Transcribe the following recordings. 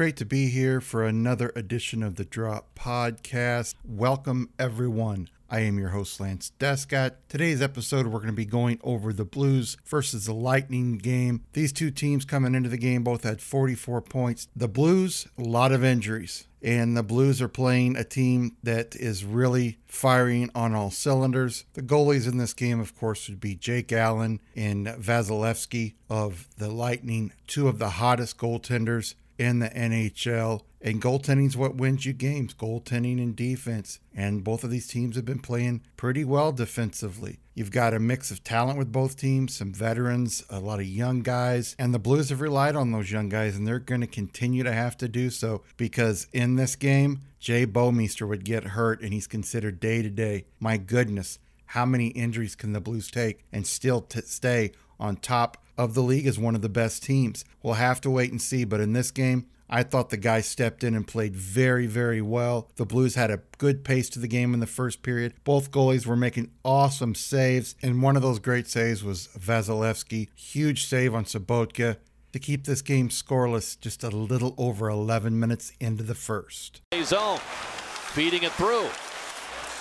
Great to be here for another edition of the Drop Podcast. Welcome, everyone. I am your host, Lance Descott. Today's episode, we're going to be going over the Blues versus the Lightning game. These two teams coming into the game both had 44 points. The Blues, a lot of injuries. And the Blues are playing a team that is really firing on all cylinders. The goalies in this game, of course, would be Jake Allen and Vasilevskiy of the Lightning, two of the hottest goaltenders in the NHL. And goaltending is what wins you games, goaltending and defense. And both of these teams have been playing pretty well defensively. You've got a mix of talent with both teams, some veterans, a lot of young guys. And the Blues have relied on those young guys, and they're going to continue to have to do so because in this game, Jay Bouwmeester would get hurt, and he's considered day to day. My goodness, how many injuries can the Blues take and still t- stay on top of the league as one of the best teams. We'll have to wait and see, but in this game, I thought the guy stepped in and played very, very well. The Blues had a good pace to the game in the first period. Both goalies were making awesome saves, and one of those great saves was Vasilevskiy. Huge save on Sobotka to keep this game scoreless just a little over 11 minutes into the first. Zone, feeding it through.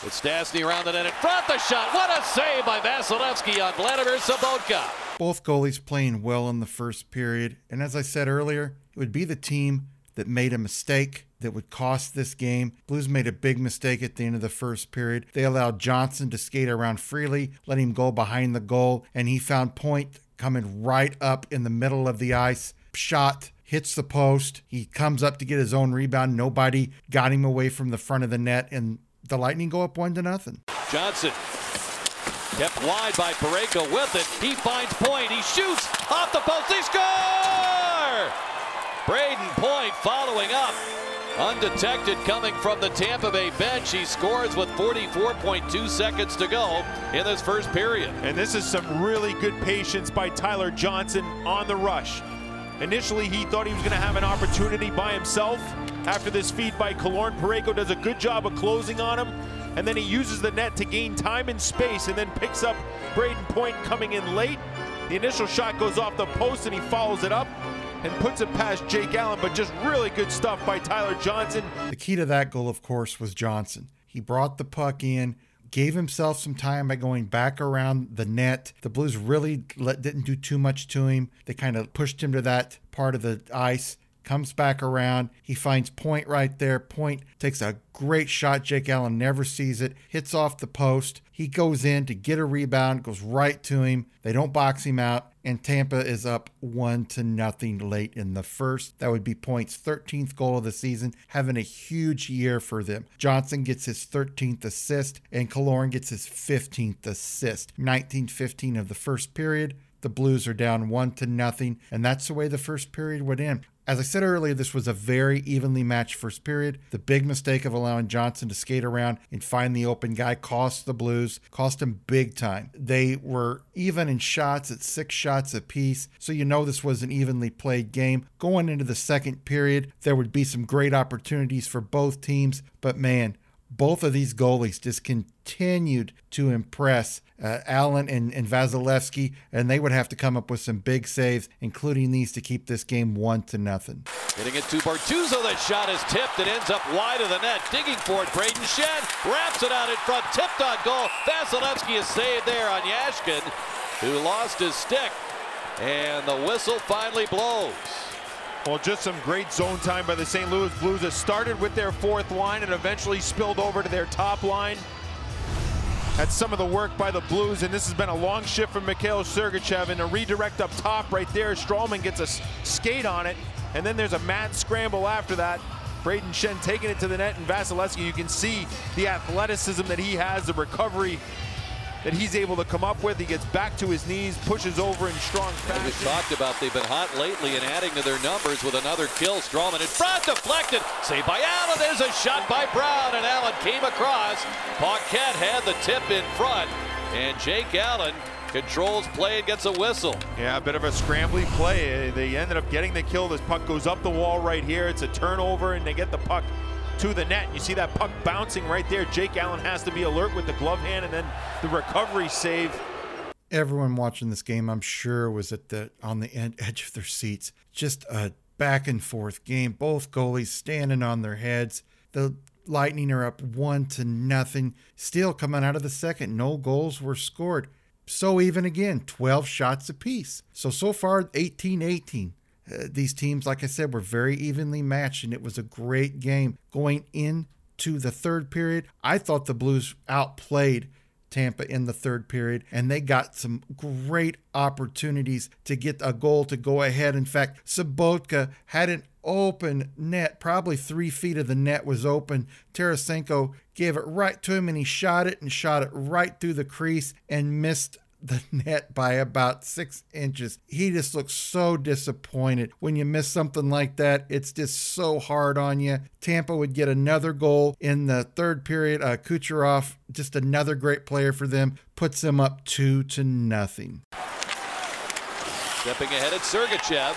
It's Stastny around the net in front. The shot. What a save by Vasilevskiy on Vladimir Sobotka. Both goalies playing well in the first period. And as I said earlier, it would be the team that made a mistake that would cost this game. Blues made a big mistake at the end of the first period. They allowed Johnson to skate around freely, let him go behind the goal, and he found Point coming right up in the middle of the ice. Shot hits the post. He comes up to get his own rebound. Nobody got him away from the front of the net, and the Lightning go up one to nothing. Johnson kept wide by Parayko with it. He finds Point. He shoots off the post. He score! Brayden Point following up. Undetected coming from the Tampa Bay bench. He scores with 44.2 seconds to go in this first period. And this is some really good patience by Tyler Johnson on the rush. Initially, he thought he was going to have an opportunity by himself. After this feed by Killorn, Parayko does a good job of closing on him. And then he uses the net to gain time and space and then picks up Brayden Point coming in late. The initial shot goes off the post and he follows it up and puts it past Jake Allen, but just really good stuff by Tyler Johnson. The key to that goal, of course, was Johnson. He brought the puck in, gave himself some time by going back around the net. The Blues really let, didn't do too much to him. They kind of pushed him to that part of the ice comes back around. He finds Point right there. Point takes a great shot. Jake Allen never sees it, hits off the post. He goes in to get a rebound, goes right to him. They don't box him out, and Tampa is up one to nothing late in the first. That would be Point's 13th goal of the season, having a huge year for them. Johnson gets his 13th assist, and Killorn gets his 15th assist. 19-15 of the first period. The Blues are down one to nothing, and that's the way the first period would end. As I said earlier, this was a very evenly matched first period. The big mistake of allowing Johnson to skate around and find the open guy cost the Blues, cost them big time. They were even in shots at six shots apiece, so you know this was an evenly played game. Going into the second period, there would be some great opportunities for both teams, but man, both of these goalies just continued to impress uh, Allen and, and Vasilevskiy, and they would have to come up with some big saves, including these to keep this game one to nothing. Getting it to Bortuzzo. That shot is tipped. It ends up wide of the net. Digging for it. Brayden Schenn wraps it out in front. Tipped on goal. Vasilevskiy is saved there on Jaskin, who lost his stick. And the whistle finally blows. Well, just some great zone time by the St. Louis Blues. It started with their fourth line and eventually spilled over to their top line. at some of the work by the Blues, and this has been a long shift from Mikhail Sergachev, and a redirect up top right there. Stralman gets a skate on it, and then there's a mad scramble after that. Brayden Schenn taking it to the net, and Vasilevskiy, you can see the athleticism that he has, the recovery that he's able to come up with. He gets back to his knees, pushes over in strong fashion. We talked about they've been hot lately and adding to their numbers with another kill. Stralman in front, deflected. Saved by Allen. There's a shot by Brown, and Allen came across. Paquette had the tip in front, and Jake Allen controls play and gets a whistle. Yeah, a bit of a scrambly play. They ended up getting the kill. This puck goes up the wall right here. It's a turnover, and they get the puck to the net. You see that puck bouncing right there. Jake Allen has to be alert with the glove hand and then the recovery save. Everyone watching this game, I'm sure, was at the on the edge of their seats. Just a back and forth game. Both goalies standing on their heads. The Lightning are up one to nothing. Still coming out of the second, no goals were scored. So even again, 12 shots apiece. So so far 18 18. Uh, these teams, like I said, were very evenly matched, and it was a great game going into the third period. I thought the Blues outplayed Tampa in the third period, and they got some great opportunities to get a goal to go ahead. In fact, Sobotka had an open net, probably three feet of the net was open. Tarasenko gave it right to him, and he shot it and shot it right through the crease and missed the net by about six inches. He just looks so disappointed. When you miss something like that, it's just so hard on you. Tampa would get another goal in the third period. Uh, Kucherov, just another great player for them, puts them up two to nothing. Stepping ahead at Sergachev.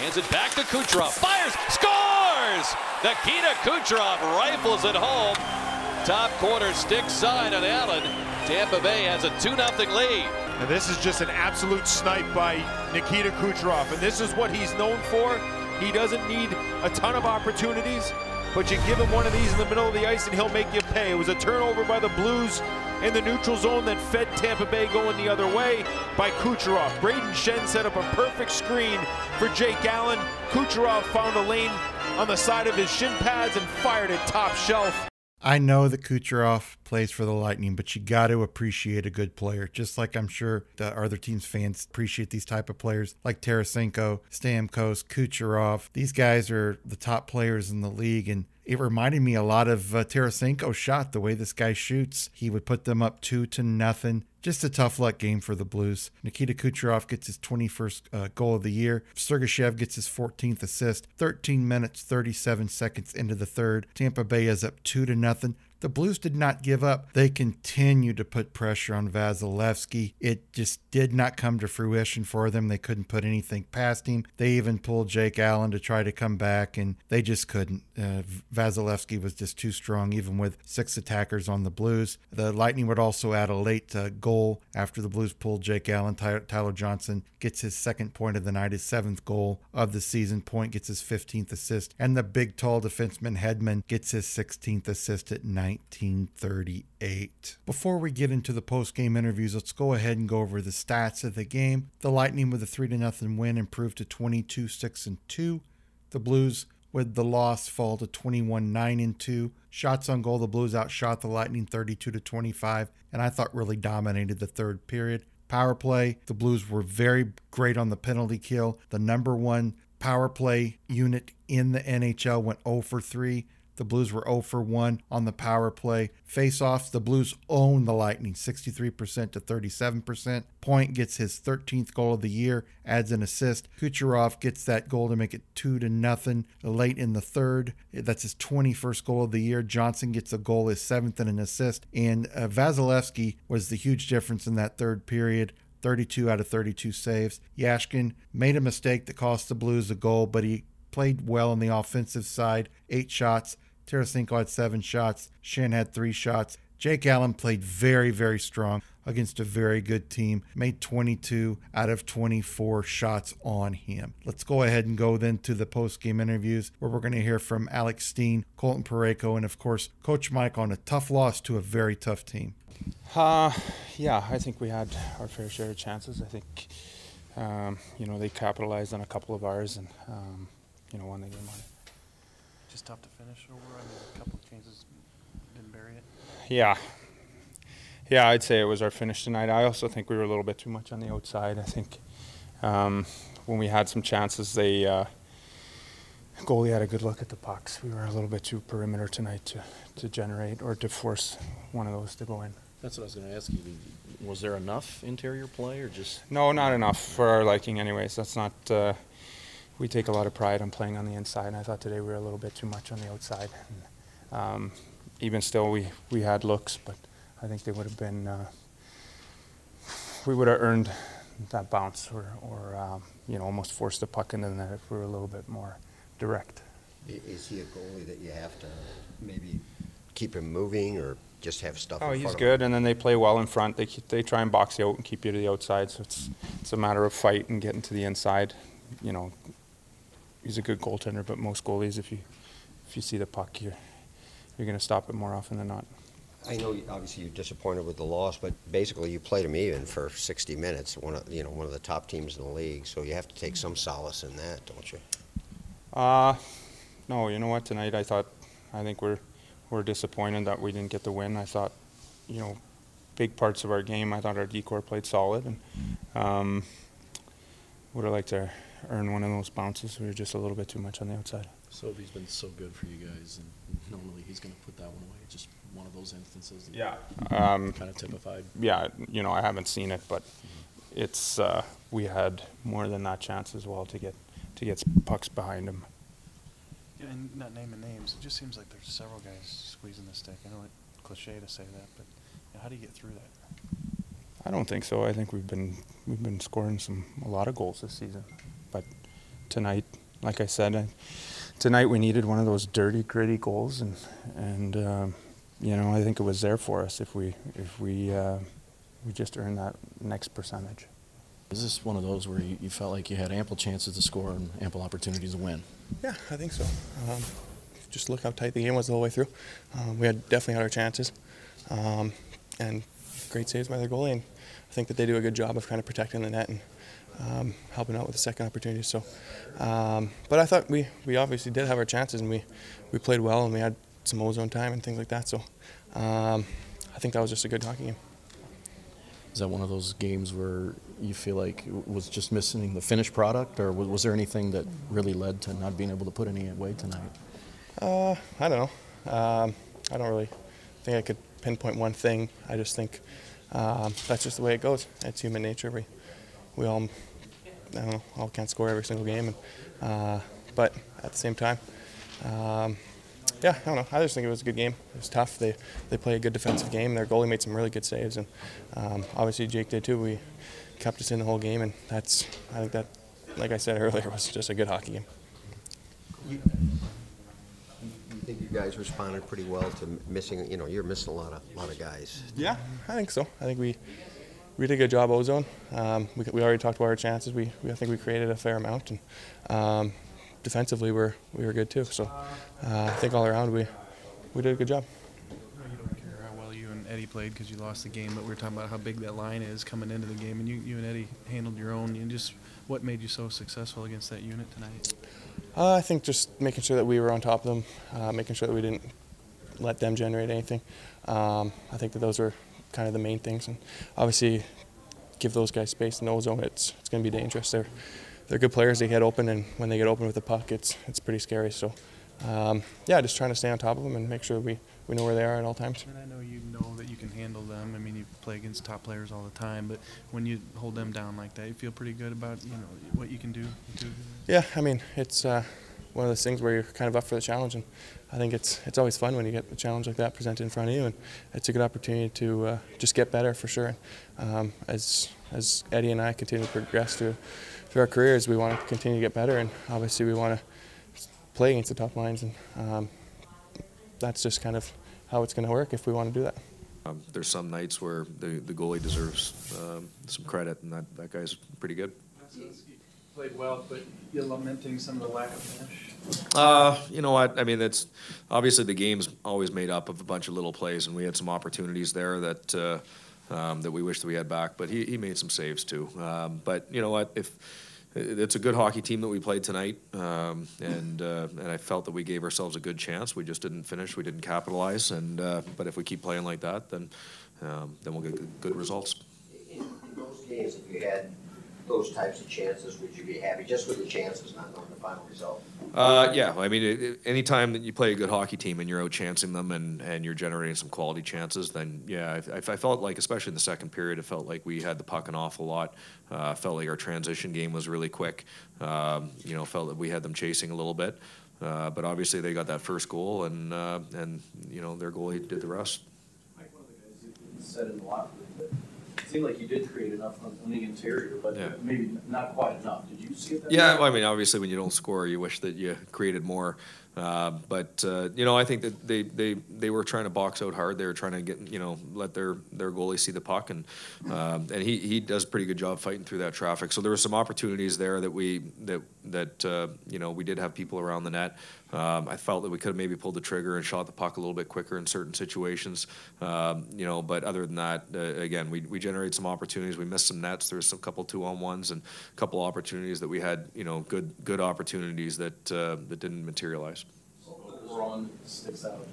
Hands it back to Kucherov. Fires! Scores! Nikita Kucherov rifles it home. Top corner stick side on Allen. Tampa Bay has a 2 0 lead. And this is just an absolute snipe by Nikita Kucherov. And this is what he's known for. He doesn't need a ton of opportunities, but you give him one of these in the middle of the ice and he'll make you pay. It was a turnover by the Blues in the neutral zone that fed Tampa Bay going the other way by Kucherov. Brayden Schenn set up a perfect screen for Jake Allen. Kucherov found a lane on the side of his shin pads and fired it top shelf. I know that Kucherov plays for the Lightning, but you got to appreciate a good player. Just like I'm sure the other teams' fans appreciate these type of players, like Tarasenko, Stamkos, Kucherov. These guys are the top players in the league, and it reminded me a lot of uh, Tarasenko's shot. The way this guy shoots, he would put them up two to nothing. Just a tough luck game for the Blues. Nikita Kucherov gets his 21st uh, goal of the year. Sergachev gets his 14th assist. 13 minutes, 37 seconds into the third. Tampa Bay is up two to nothing. The Blues did not give up. They continued to put pressure on Vasilevskiy. It just did not come to fruition for them. They couldn't put anything past him. They even pulled Jake Allen to try to come back, and they just couldn't. Uh, Vasilevskiy was just too strong, even with six attackers on the Blues. The Lightning would also add a late uh, goal after the Blues pulled Jake Allen. Tyler, Tyler Johnson gets his second point of the night, his seventh goal of the season. Point gets his 15th assist, and the big, tall defenseman Hedman gets his 16th assist at 1938. Before we get into the post-game interviews, let's go ahead and go over the stats of the game. The Lightning with a 3 0 win improved to 22 6 and 2. The Blues with the loss fall to 21 9 and 2. Shots on goal, the Blues outshot the Lightning 32 to 25, and I thought really dominated the third period. Power play, the Blues were very great on the penalty kill. The number one power play unit in the NHL went 0 for 3. The Blues were 0 for 1 on the power play. Face offs, the Blues own the Lightning 63% to 37%. Point gets his 13th goal of the year, adds an assist. Kucherov gets that goal to make it 2 to nothing late in the third. That's his 21st goal of the year. Johnson gets a goal, his seventh, and an assist. And uh, Vasilevskiy was the huge difference in that third period. 32 out of 32 saves. Jaskin made a mistake that cost the Blues a goal, but he played well on the offensive side. Eight shots, Tarasenko had seven shots. Schenn had three shots. Jake Allen played very, very strong against a very good team. Made 22 out of 24 shots on him. Let's go ahead and go then to the post-game interviews where we're going to hear from Alex Steen, Colton Parayko, and of course Coach Mike on a tough loss to a very tough team. Uh, yeah, I think we had our fair share of chances. I think, um, you know, they capitalized on a couple of ours and, um, you know, won the game on it. Just tough to finish over. I mean, a couple of chances didn't bury it. Yeah. Yeah, I'd say it was our finish tonight. I also think we were a little bit too much on the outside. I think um, when we had some chances, they uh, goalie had a good look at the pucks. We were a little bit too perimeter tonight to, to generate or to force one of those to go in. That's what I was going to ask you. Was there enough interior play, or just No, not enough for our liking, anyways. That's not. Uh, we take a lot of pride on playing on the inside. And I thought today we were a little bit too much on the outside. And, um, even still, we, we had looks, but I think they would have been. Uh, we would have earned that bounce, or, or um, you know, almost forced the puck into the net if we were a little bit more direct. Is he a goalie that you have to maybe keep him moving or just have stuff Oh, he's good, him? and then they play well in front. They keep, they try and box you out and keep you to the outside. So it's it's a matter of fight and getting to the inside. You know, he's a good goaltender, but most goalies, if you if you see the puck, you're you're going to stop it more often than not. I know, obviously, you're disappointed with the loss, but basically, you played him even for 60 minutes, one of, you know, one of the top teams in the league, so you have to take some solace in that, don't you? Uh, no, you know what? Tonight I thought, I think we're we're disappointed that we didn't get the win. I thought, you know, big parts of our game. I thought our D corps played solid, and um, would have liked to earn one of those bounces. We were just a little bit too much on the outside. Sophie's been so good for you guys, and normally he's going to put that one away. Just one of those instances. Yeah. Um, Kind of typified. yeah, you know, I haven't seen it, but it's uh, we had more than that chance as well to get to get pucks behind him. Yeah, and not naming names, it just seems like there's several guys squeezing the stick. I know it's cliche to say that, but you know, how do you get through that? I don't think so. I think we've been we've been scoring some a lot of goals this season, but tonight, like I said, I, tonight we needed one of those dirty, gritty goals, and and um, you know I think it was there for us if we if we uh, we just earned that next percentage. Is this one of those where you, you felt like you had ample chances to score and ample opportunities to win? Yeah, I think so. Um, just look how tight the game was the whole way through. Um, we had definitely had our chances, um, and great saves by their goalie. And I think that they do a good job of kind of protecting the net and um, helping out with the second opportunity. So, um, but I thought we, we obviously did have our chances, and we, we played well, and we had some ozone time and things like that. So, um, I think that was just a good hockey game. Is that one of those games where you feel like it was just missing the finished product, or was, was there anything that really led to not being able to put any away tonight? Uh, I don't know. Um, I don't really think I could pinpoint one thing. I just think um, that's just the way it goes. It's human nature. We we all I don't know all can't score every single game, and uh, but at the same time, um, yeah, I don't know. I just think it was a good game. It was tough. They they play a good defensive game. Their goalie made some really good saves, and um, obviously Jake did too. We kept us in the whole game, and that's I think that, like I said earlier, was just a good hockey game. Think you guys responded pretty well to missing, you know, you're missing a lot of, lot of guys. Yeah, I think so. I think we we did a good job ozone. Um, we, we already talked about our chances. We, we I think we created a fair amount, and um, defensively we're we were good too. So uh, I think all around we we did a good job. I know you don't care how well you and Eddie played because you lost the game, but we were talking about how big that line is coming into the game, and you, you and Eddie handled your own. And just what made you so successful against that unit tonight? Uh, I think just making sure that we were on top of them, uh, making sure that we didn't let them generate anything. Um, I think that those were kind of the main things, and obviously give those guys space in the zone. It's it's going to be dangerous. They're they're good players. They get open, and when they get open with the puck, it's it's pretty scary. So um, yeah, just trying to stay on top of them and make sure we, we know where they are at all times. And I know you know that you can handle them. I mean, you play against top players all the time, but when you hold them down like that, you feel pretty good about you know what you can do. do. Yeah, I mean it's uh, one of those things where you're kind of up for the challenge, and I think it's it's always fun when you get a challenge like that presented in front of you, and it's a good opportunity to uh, just get better for sure. Um, as as Eddie and I continue to progress through through our careers, we want to continue to get better, and obviously we want to play against the top lines, and um, that's just kind of how it's going to work if we want to do that. Um, there's some nights where the, the goalie deserves um, some credit, and that, that guy's pretty good. Played well, but you're lamenting some of the lack of finish. Uh, you know what? I mean, it's obviously the game's always made up of a bunch of little plays, and we had some opportunities there that uh, um, that we wish that we had back. But he, he made some saves too. Um, but you know what? If it's a good hockey team that we played tonight, um, and uh, and I felt that we gave ourselves a good chance. We just didn't finish. We didn't capitalize. And uh, but if we keep playing like that, then um, then we'll get good, good results. In, those games, if you had those types of chances, would you be happy just with the chances, not knowing the final result? Uh, yeah, I mean, it, it, anytime that you play a good hockey team and you're out chancing them and, and you're generating some quality chances, then yeah, I, I felt like, especially in the second period, it felt like we had the puck an awful lot. Uh, felt like our transition game was really quick. Um, you know, felt that we had them chasing a little bit. Uh, but obviously, they got that first goal, and uh, and you know their goalie did the rest. Mike, one of the guys said in the locker room that it seemed like you did create enough on, on the interior, but Yeah. maybe not quite enough. Did you see it that Yeah, well, I mean, obviously, when you don't score, you wish that you created more. Uh, but uh, you know, I think that they, they, they were trying to box out hard. They were trying to get you know let their, their goalie see the puck, and um, and he, he does a pretty good job fighting through that traffic. So there were some opportunities there that we that that uh, you know we did have people around the net. Um, I felt that we could have maybe pulled the trigger and shot the puck a little bit quicker in certain situations. Um, you know, but other than that, uh, again, we, we generated some opportunities. We missed some nets. There was a couple two on ones and a couple opportunities that we had. You know, good good opportunities that uh, that didn't materialize. Ron sticks out.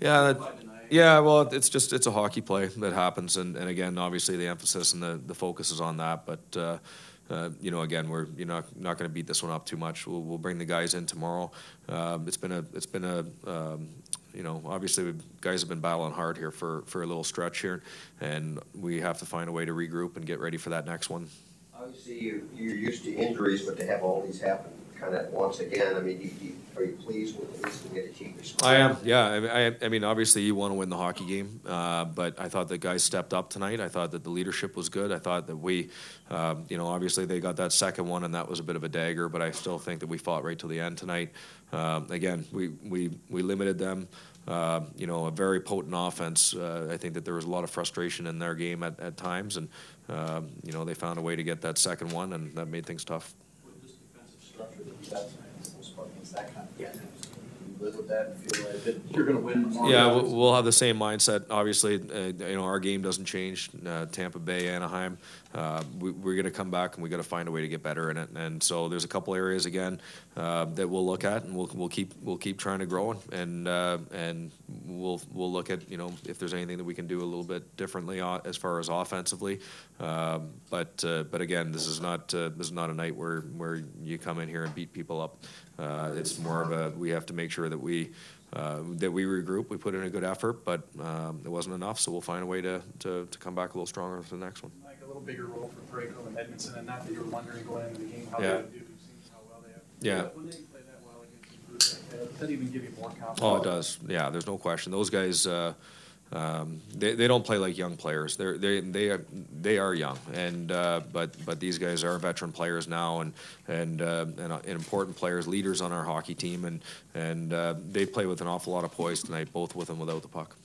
Yeah, that, yeah. Well, it's just it's a hockey play that happens, and, and again, obviously the emphasis and the, the focus is on that. But uh, uh, you know, again, we're you're not not going to beat this one up too much. We'll, we'll bring the guys in tomorrow. Um, it's been a it's been a um, you know, obviously the guys have been battling hard here for, for a little stretch here, and we have to find a way to regroup and get ready for that next one. Obviously, you're, you're used to injuries, but to have all these happen kind of once again, I mean, you, you, are you pleased with least the the team responded? I am, yeah. I, mean- I, I mean, obviously, you want to win the hockey game, uh, but I thought the guys stepped up tonight. I thought that the leadership was good. I thought that we, um, you know, obviously they got that second one, and that was a bit of a dagger. But I still think that we fought right till the end tonight. Um, again, we we we limited them. Uh, you know, a very potent offense. Uh, I think that there was a lot of frustration in their game at, at times, and um, you know they found a way to get that second one, and that made things tough. Yeah, we'll, we'll have the same mindset. Obviously, uh, you know our game doesn't change. Uh, Tampa Bay, Anaheim, uh, we, we're going to come back and we got to find a way to get better in it. And so there's a couple areas again uh, that we'll look at, and we'll, we'll keep we'll keep trying to grow, and uh, and we'll we'll look at you know if there's anything that we can do a little bit differently o- as far as offensively. Um, but uh, but again, this is not uh, this is not a night where where you come in here and beat people up. Uh, it's more of a we have to make sure that we uh, that we regroup. We put in a good effort, but um, it wasn't enough. So we'll find a way to, to, to come back a little stronger for the next one. Like a little bigger role for Parayko and Edmundson, and not that you were wondering going into the game how Yeah. they would do. You've seen how well they have. Yeah. When they play that well against a group that, does that even give you more confidence? Oh, it does. Yeah, there's no question. Those guys, uh, um, they, they don't play like young players. They're, they they are, they are young, and uh, but but these guys are veteran players now, and and uh, and, uh, and important players, leaders on our hockey team, and and uh, they play with an awful lot of poise tonight, both with and without the puck.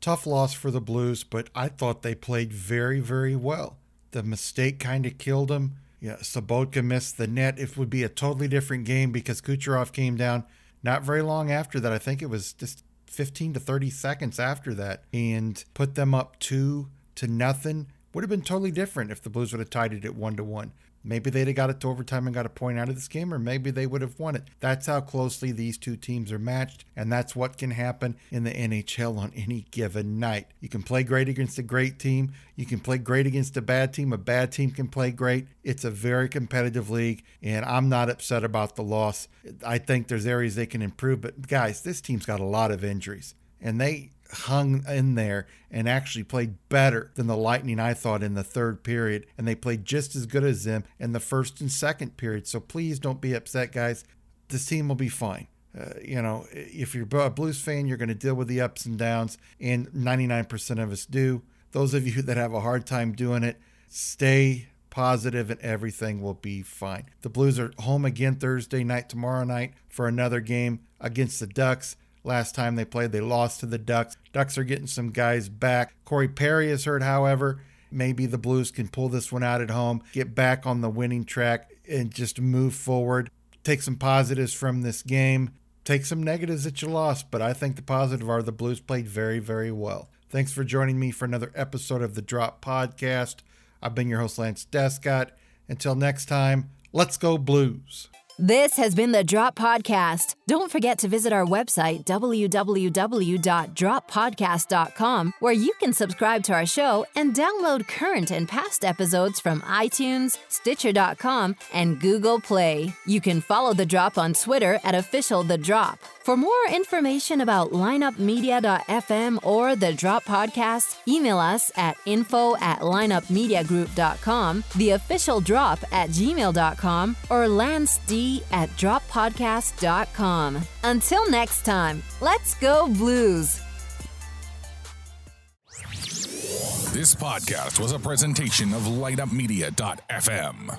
Tough loss for the Blues, but I thought they played very, very well. The mistake kind of killed him. Yeah, Sobotka missed the net. It would be a totally different game because Kucherov came down not very long after that. I think it was just 15 to 30 seconds after that and put them up two to nothing. Would have been totally different if the Blues would have tied it at one to one. Maybe they'd have got it to overtime and got a point out of this game, or maybe they would have won it. That's how closely these two teams are matched, and that's what can happen in the NHL on any given night. You can play great against a great team, you can play great against a bad team, a bad team can play great. It's a very competitive league, and I'm not upset about the loss. I think there's areas they can improve, but guys, this team's got a lot of injuries, and they hung in there and actually played better than the Lightning, I thought, in the third period. And they played just as good as them in the first and second period. So please don't be upset, guys. This team will be fine. Uh, you know, if you're a Blues fan, you're going to deal with the ups and downs, and 99% of us do. Those of you that have a hard time doing it, stay positive and everything will be fine. The Blues are home again Thursday night, tomorrow night, for another game against the Ducks. Last time they played, they lost to the Ducks. Ducks are getting some guys back. Corey Perry is hurt, however. Maybe the Blues can pull this one out at home, get back on the winning track, and just move forward. Take some positives from this game. Take some negatives that you lost, but I think the positive are the Blues played very, very well. Thanks for joining me for another episode of the Drop Podcast. I've been your host, Lance Descott. Until next time, Let's go, Blues. This has been the Drop Podcast. Don't forget to visit our website, www.droppodcast.com, where you can subscribe to our show and download current and past episodes from iTunes, Stitcher.com, and Google Play. You can follow The Drop on Twitter at official The Drop. For more information about lineupmedia.fm or the Drop Podcast, email us at info at lineupmediagroup.com, the official drop at gmail.com, or Lance D at droppodcast.com. Until next time, let's go blues. This podcast was a presentation of lineupmedia.fm.